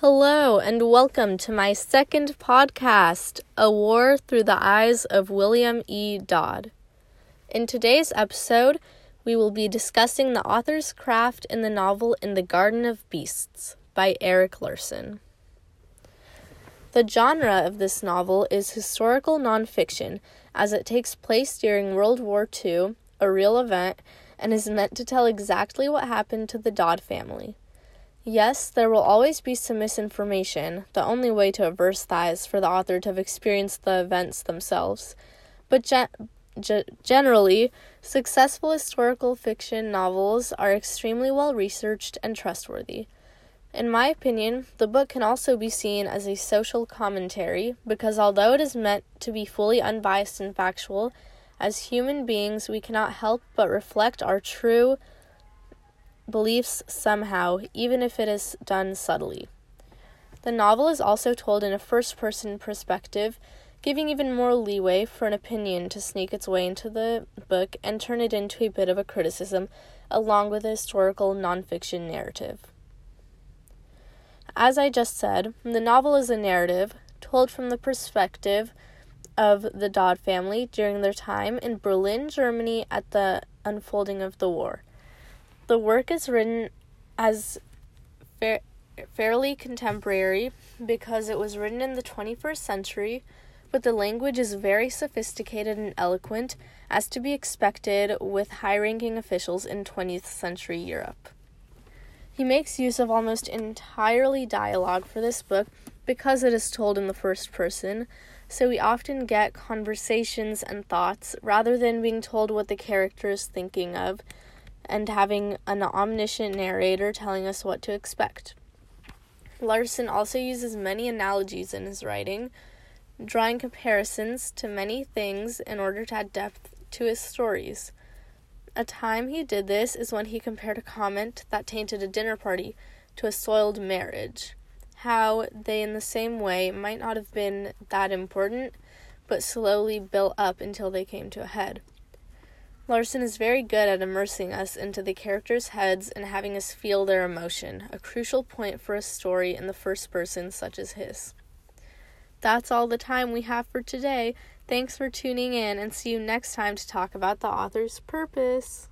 Hello, and welcome to my second podcast, A War Through the Eyes of William E. Dodd. In today's episode, we will be discussing the author's craft in the novel In the Garden of Beasts by Erik Larson. The genre of this novel is historical nonfiction, as it takes place during World War II, a real event, and is meant to tell exactly what happened to the Dodd family. Yes, there will always be some misinformation. The only way to averse that is for the author to have experienced the events themselves. But ge- ge- generally, successful historical fiction novels are extremely well researched and trustworthy. In my opinion, the book can also be seen as a social commentary because although it is meant to be fully unbiased and factual, as human beings we cannot help but reflect our true beliefs somehow, even if it is done subtly. The novel is also told in a first person perspective, giving even more leeway for an opinion to sneak its way into the book and turn it into a bit of a criticism, along with a historical nonfiction narrative. As I just said, the novel is a narrative told from the perspective of the Dodd family during their time in Berlin, Germany at the unfolding of the war. The work is written as fa- fairly contemporary because it was written in the 21st century, but the language is very sophisticated and eloquent, as to be expected with high ranking officials in 20th century Europe. He makes use of almost entirely dialogue for this book because it is told in the first person, so we often get conversations and thoughts rather than being told what the character is thinking of and having an omniscient narrator telling us what to expect. Larson also uses many analogies in his writing, drawing comparisons to many things in order to add depth to his stories. A time he did this is when he compared a comment that tainted a dinner party to a soiled marriage. How they, in the same way, might not have been that important, but slowly built up until they came to a head. Larson is very good at immersing us into the characters' heads and having us feel their emotion, a crucial point for a story in the first person such as his. That's all the time we have for today. Thanks for tuning in and see you next time to talk about the author's purpose.